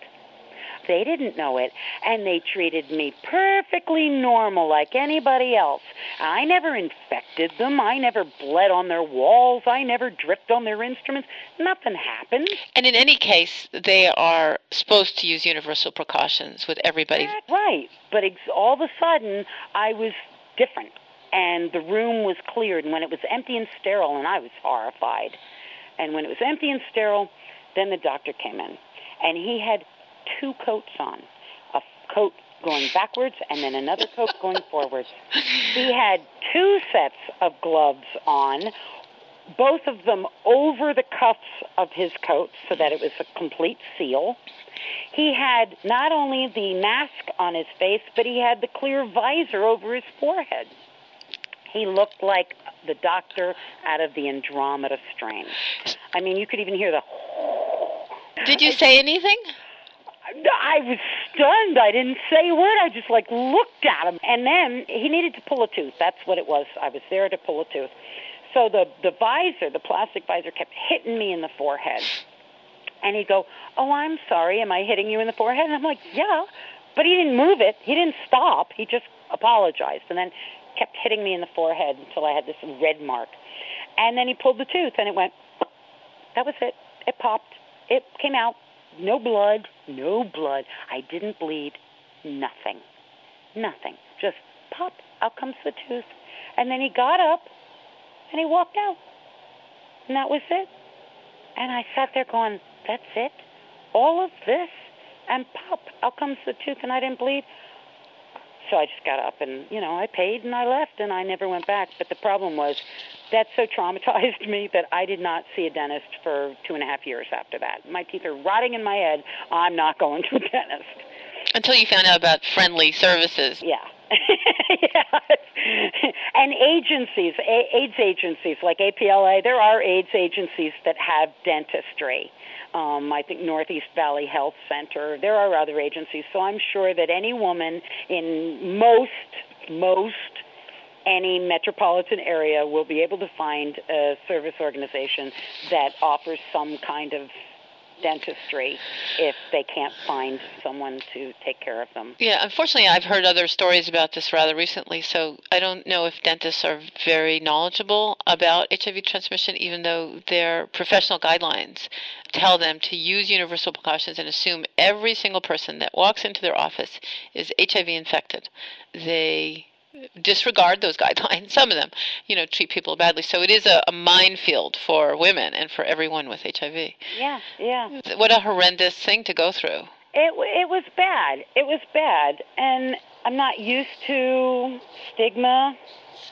They didn't know it, and they treated me perfectly normal like anybody else. I never infected them. I never bled on their walls. I never dripped on their instruments. Nothing happened. And in any case, they are supposed to use universal precautions with everybody. That's right. But ex- all of a sudden, I was different, and the room was cleared. And when it was empty and sterile, and I was horrified. And when it was empty and sterile, then the doctor came in, and he had two coats on a coat going backwards and then another coat going forwards. [LAUGHS] He had two sets of gloves on, both of them over the cuffs of his coat so that it was a complete seal. He had not only the mask on his face, but he had the clear visor over his forehead. He looked like the doctor out of the Andromeda strain. I mean, you could even hear the. Did you say anything? I was stunned. I didn't say a word. I just like looked at him. And then he needed to pull a tooth. That's what it was. I was there to pull a tooth. So the the visor, the plastic visor kept hitting me in the forehead. And he'd go, "Oh, I'm sorry. Am I hitting you in the forehead?" And I'm like, "Yeah." But he didn't move it. He didn't stop. He just apologized and then kept hitting me in the forehead until I had this red mark. And then he pulled the tooth and it went that was it. It popped. It came out no blood, no blood. I didn't bleed. Nothing. Nothing. Just pop, out comes the tooth. And then he got up and he walked out. And that was it. And I sat there going, that's it? All of this? And pop, out comes the tooth and I didn't bleed. So I just got up and, you know, I paid and I left and I never went back. But the problem was that so traumatized [LAUGHS] me that I did not see a dentist for two and a half years after that. My teeth are rotting in my head. I'm not going to a [LAUGHS] dentist. Until you found out about friendly services. Yeah. [LAUGHS] yeah. And agencies, AIDS agencies like APLA, there are AIDS agencies that have dentistry. Um, I think Northeast Valley Health Center. There are other agencies, so I'm sure that any woman in most most any metropolitan area will be able to find a service organization that offers some kind of dentistry if they can't find someone to take care of them. Yeah, unfortunately, I've heard other stories about this rather recently, so I don't know if dentists are very knowledgeable about HIV transmission, even though their professional guidelines tell them to use universal precautions and assume every single person that walks into their office is HIV infected. They disregard those guidelines. [LAUGHS] Some of them, you know, treat people badly. So it is a, a minefield for women and for everyone with HIV. Yeah, yeah. What a horrendous thing to go through. It it was bad. It was bad, and I'm not used to stigma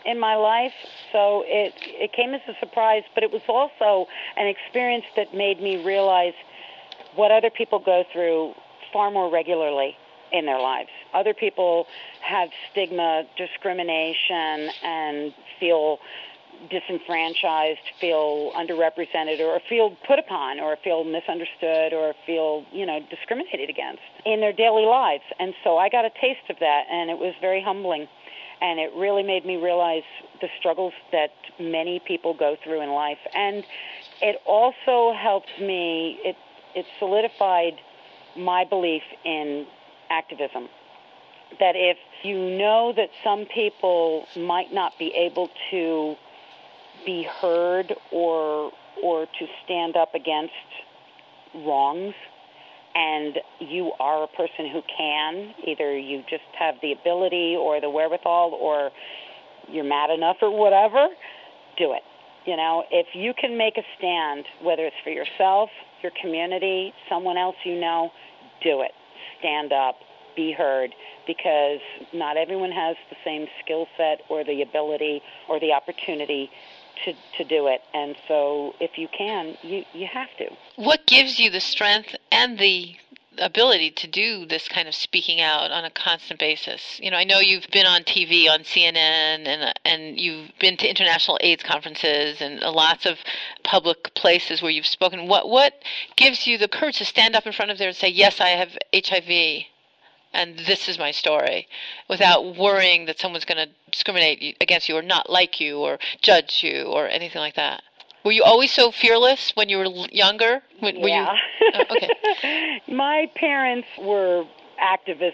in my life, so it it came as a surprise. But it was also an experience that made me realize what other people go through far more regularly in their lives. Other people have stigma, discrimination, and feel disenfranchised, feel underrepresented, or feel put upon, or feel misunderstood, or feel, you know, discriminated against in their daily lives. And so I got a taste of that, and it was very humbling. And it really made me realize the struggles that many people go through in life. And it also helped me, it, it solidified my belief in activism. That if you know that some people might not be able to be heard or or to stand up against wrongs and you are a person who can either you just have the ability or the wherewithal or you're mad enough or whatever do it you know if you can make a stand whether it's for yourself your community someone else you know do it stand up, be heard, because not everyone has the same skill set or the ability or the opportunity to, to do it. And so if you can, you, you have to. What gives you the strength and the ability to do this kind of speaking out on a constant basis. You know, I know you've been on TV on CNN and and you've been to international AIDS conferences and lots of public places where you've spoken. What what gives you the courage to stand up in front of there and say, "Yes, I have HIV." And this is my story, without worrying that someone's going to discriminate against you or not like you or judge you or anything like that. Were you always so fearless when you were younger? Were yeah. You, oh, okay. [LAUGHS] My parents were activists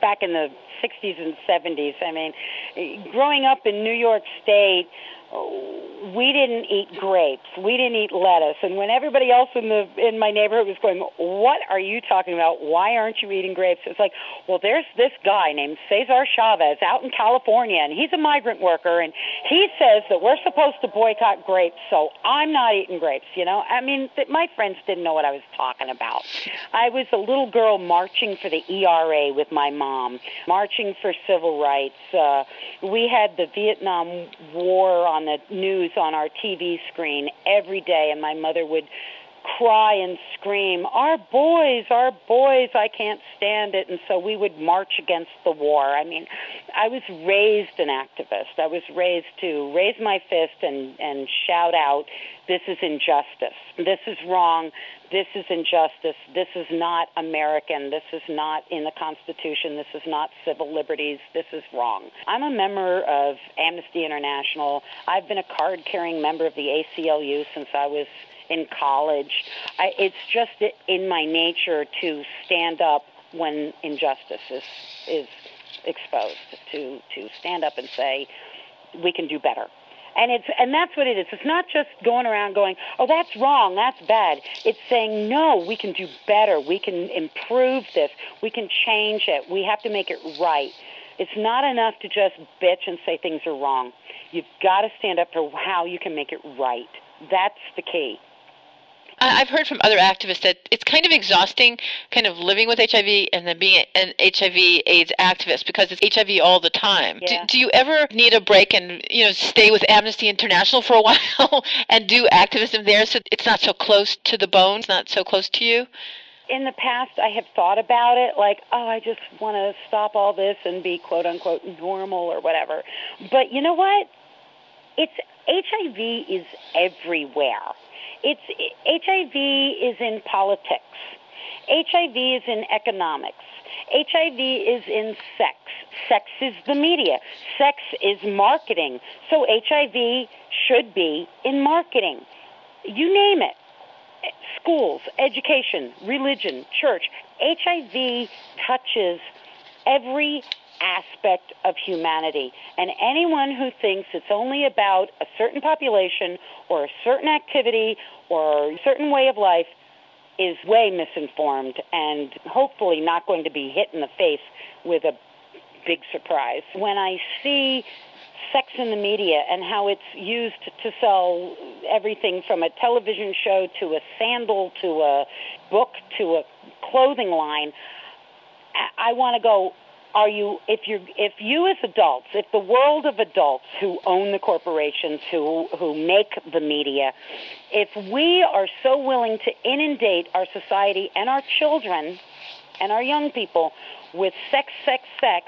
back in the 60s and 70s. I mean, growing up in New York State, we didn't eat grapes, we didn't eat lettuce, and when everybody else in the in my neighborhood was going, "What are you talking about? Why aren't you eating grapes?" It's like, well, there's this guy named Cesar Chavez out in California, and he's a migrant worker, and he says that we're supposed to boycott grapes, so I'm not eating grapes. You know, I mean, th- my friends didn't know what I was talking about. I was a little girl marching for the ERA with my mom, marching for civil rights. Uh, we had the Vietnam War on the news on our TV screen every day, and my mother would cry and scream, Our boys, our boys, I can't stand it. And so we would march against the war. I mean, I was raised an activist. I was raised to raise my fist and, and shout out, This is injustice. This is wrong. This is injustice. This is not American. This is not in the Constitution. This is not civil liberties. This is wrong. I'm a member of Amnesty International. I've been a card carrying member of the ACLU since I was in college. I, it's just in my nature to stand up when injustice is is exposed. To to stand up and say we can do better. And it's and that's what it is. It's not just going around going, "Oh, that's wrong, that's bad." It's saying, "No, we can do better. We can improve this. We can change it. We have to make it right." It's not enough to just bitch and say things are wrong. You've got to stand up for how you can make it right. That's the key. I've heard from other activists that it's kind of exhausting, kind of living with HIV and then being an HIV/AIDS activist because it's HIV all the time. Yeah. Do, do you ever need a break and you know stay with Amnesty International for a [LAUGHS] while and do activism there so it's not so close to the bone, it's not so close to you? in the past I have thought about it like, oh, I just want to stop all this and be quote unquote normal or whatever. But you know what? It's HIV is everywhere. It's HIV is in politics. HIV is in economics. HIV is in sex. sex is the media. Sex is marketing. So HIV should be in marketing. You name it. Schools, education, religion, church. HIV touches every aspect of humanity. And anyone who thinks it's only about a certain population or a certain activity or a certain way of life is way misinformed and hopefully not going to be hit in the face with a big surprise. When I see sex in the media and how it's used to sell everything from a television show to a sandal to a book to a clothing line, I want to go, are you if you if you as adults if the world of adults who own the corporations who who make the media if we are so willing to inundate our society and our children and our young people with sex sex sex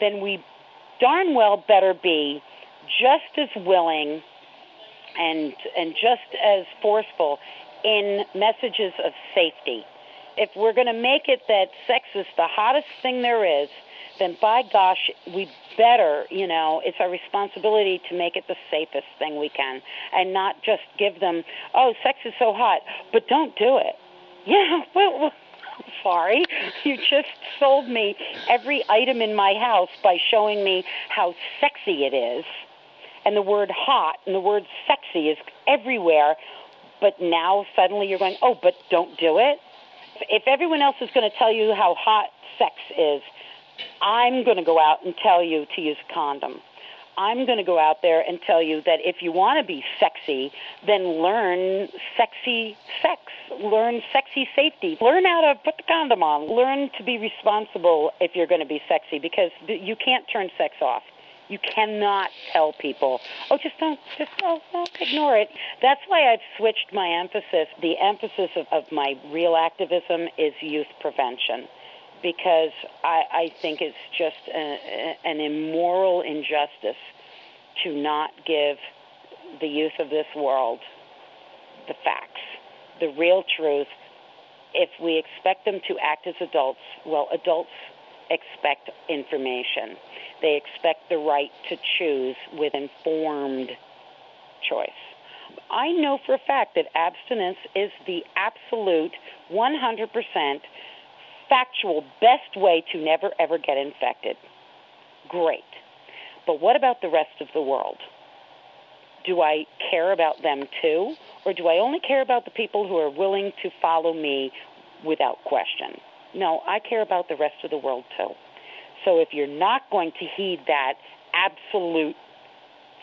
then we darn well better be just as willing and and just as forceful in messages of safety if we're going to make it that sex is the hottest thing there is, then by gosh, we better, you know, it's our responsibility to make it the safest thing we can and not just give them, oh, sex is so hot, but don't do it. [LAUGHS] Yeah, well, well sorry. [LAUGHS] You just sold me every item in my house by showing me how sexy it is. And the word hot and the word sexy is everywhere. But now suddenly you're going, oh, but don't do it? If everyone else is going to tell you how hot sex is, I'm going to go out and tell you to use a condom. I'm going to go out there and tell you that if you want to be sexy, then learn sexy sex. Learn sexy safety. Learn how to put the condom on. Learn to be responsible if you're going to be sexy because you can't turn sex off. You cannot tell people, oh, just don't, just oh, oh, ignore it. That's why I've switched my emphasis. The emphasis of, of my real activism is youth prevention because I, I think it's just a, an immoral injustice to not give the youth of this world the facts, the real truth. If we expect them to act as adults, well, adults expect information. They expect the right to choose with informed choice. I know for a fact that abstinence is the absolute 100% factual best way to never ever get infected. Great. But what about the rest of the world? Do I care about them too? Or do I only care about the people who are willing to follow me without question? No, I care about the rest of the world too. So if you're not going to heed that absolute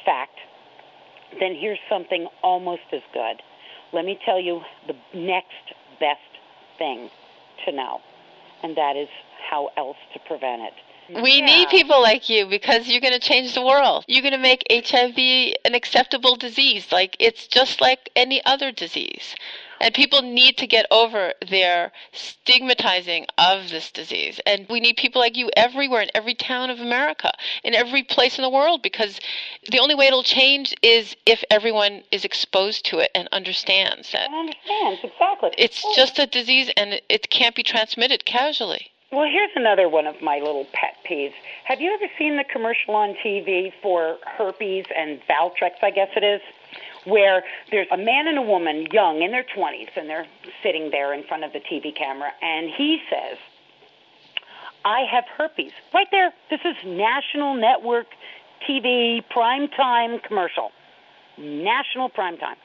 fact, then here's something almost as good. Let me tell you the next best thing to know and that is how else to prevent it. We yeah. need people like you because you're going to change the world. You're going to make HIV an acceptable disease. Like it's just like any other disease. And people need to get over their stigmatizing of this disease. And we need people like you everywhere in every town of America, in every place in the world, because the only way it'll change is if everyone is exposed to it and understands that. And understands, exactly. It's just a disease and it can't be transmitted casually. Well, here's another one of my little pet peeves. Have you ever seen the commercial on TV for herpes and Valtrex, I guess it is? where there's a man and a woman, young in their 20s, and they're sitting there in front of the TV camera, and he says, I have herpes. Right there. This is National Network TV prime time commercial. National prime time.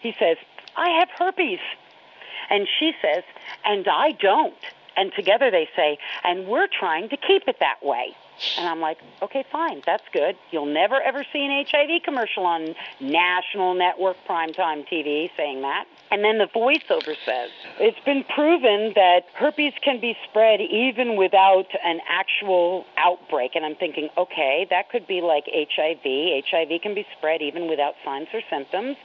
He says, I have herpes. And she says, and I don't. And together they say, and we're trying to keep it that way. And I'm like, okay, fine, that's good. You'll never ever see an HIV commercial on national network primetime TV saying that. And then the voiceover says, it's been proven that herpes can be spread even without an actual outbreak. And I'm thinking, okay, that could be like HIV. HIV can be spread even without signs or symptoms.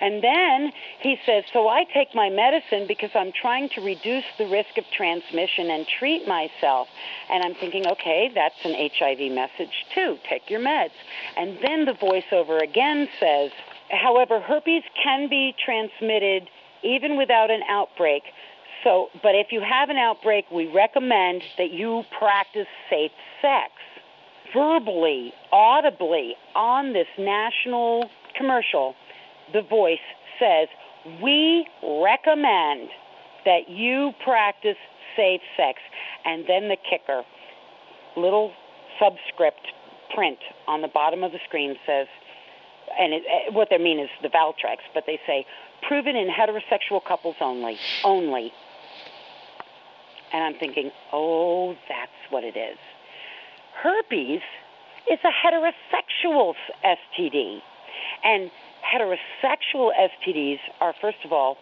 And then he says, so I take my medicine because I'm trying to reduce the risk of transmission and treat myself. And I'm thinking, okay, that's an HIV message too. Take your meds. And then the voiceover again says, however, herpes can be transmitted even without an outbreak. So, but if you have an outbreak, we recommend that you practice safe sex. verbally, audibly on this national commercial, the voice says, We recommend that you practice safe sex. And then the kicker, little subscript print on the bottom of the screen says, and it, eh, what they mean is the Valtrex, but they say, proven in heterosexual couples only, only. And I'm thinking, oh, that's what it is. Herpes is a heterosexual STD. And heterosexual STDs are, first of all,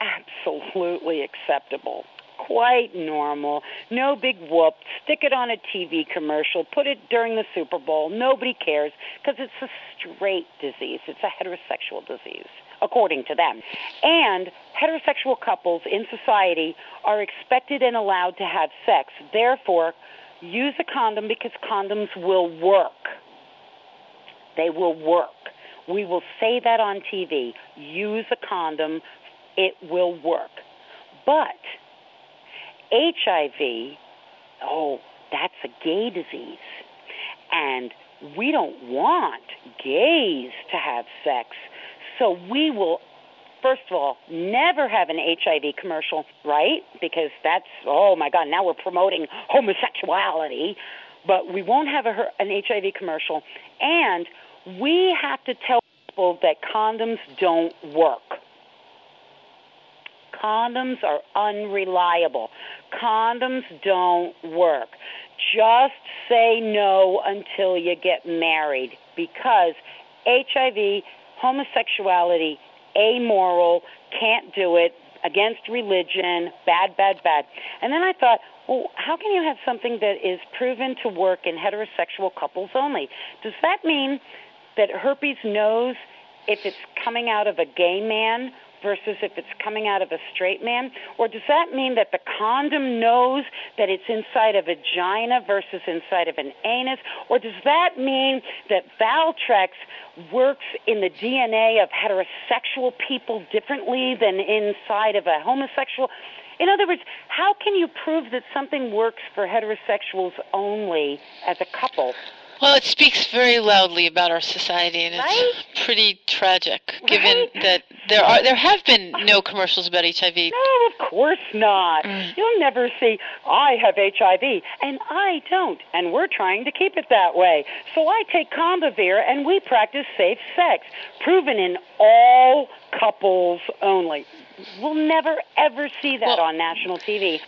absolutely acceptable. Quite normal. No big whoop. Stick it on a TV commercial. Put it during the Super Bowl. Nobody cares because it's a straight disease. It's a heterosexual disease, according to them. And heterosexual couples in society are expected and allowed to have sex. Therefore, use a condom because condoms will work. They will work. We will say that on TV. Use a condom, it will work. But HIV, oh, that's a gay disease. And we don't want gays to have sex. So we will, first of all, never have an HIV commercial, right? Because that's, oh my God, now we're promoting homosexuality. But we won't have a, an HIV commercial. And we have to tell people that condoms don't work. Condoms are unreliable. Condoms don't work. Just say no until you get married because HIV, homosexuality, amoral, can't do it, against religion, bad, bad, bad. And then I thought, well, how can you have something that is proven to work in heterosexual couples only? Does that mean that herpes knows if it's coming out of a gay man versus if it's coming out of a straight man? Or does that mean that the condom knows that it's inside of a vagina versus inside of an anus? Or does that mean that Valtrex works in the DNA of heterosexual people differently than inside of a homosexual? In other words, how can you prove that something works for heterosexuals only as a couple well, it speaks very loudly about our society, and right? it's pretty tragic, given right? that there are there have been no commercials about HIV. No, of course not. Mm. You'll never see I have HIV and I don't, and we're trying to keep it that way. So I take Combivir and we practice safe sex, proven in all couples only. We'll never ever see that well, on national TV.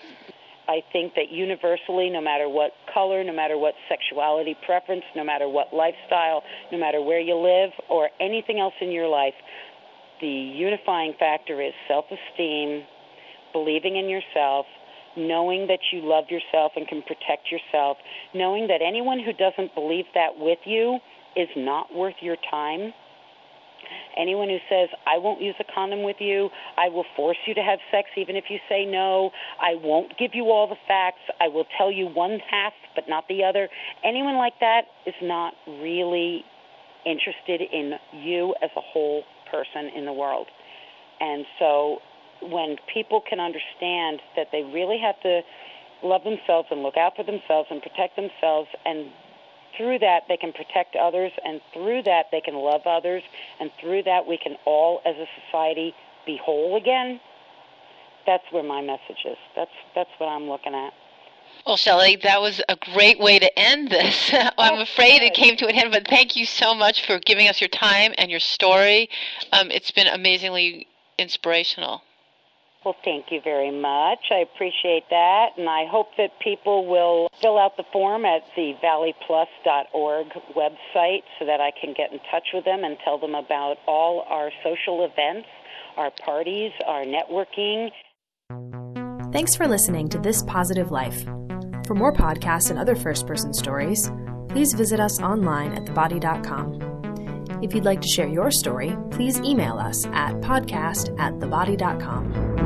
I think that universally, no matter what color, no matter what sexuality preference, no matter what lifestyle, no matter where you live or anything else in your life, the unifying factor is self esteem, believing in yourself, knowing that you love yourself and can protect yourself, knowing that anyone who doesn't believe that with you is not worth your time Anyone who says, I won't use a condom with you, I will force you to have sex even if you say no, I won't give you all the facts, I will tell you one half but not the other, anyone like that is not really interested in you as a whole person in the world. And so when people can understand that they really have to love themselves and look out for themselves and protect themselves and through that they can protect others and through that they can love others and through that we can all as a society be whole again that's where my message is that's that's what i'm looking at well, Shelley, that was a great way to end this. [LAUGHS] I'm afraid it came to an end, but thank you so much for giving us your time and your story. Um, it's been amazingly inspirational. Well, thank you very much. I appreciate that, and I hope that people will fill out the form at the valleyplus.org website so that I can get in touch with them and tell them about all our social events, our parties, our networking. Thanks for listening to This Positive Life. For more podcasts and other first person stories, please visit us online at thebody.com. If you'd like to share your story, please email us at podcast at thebody.com.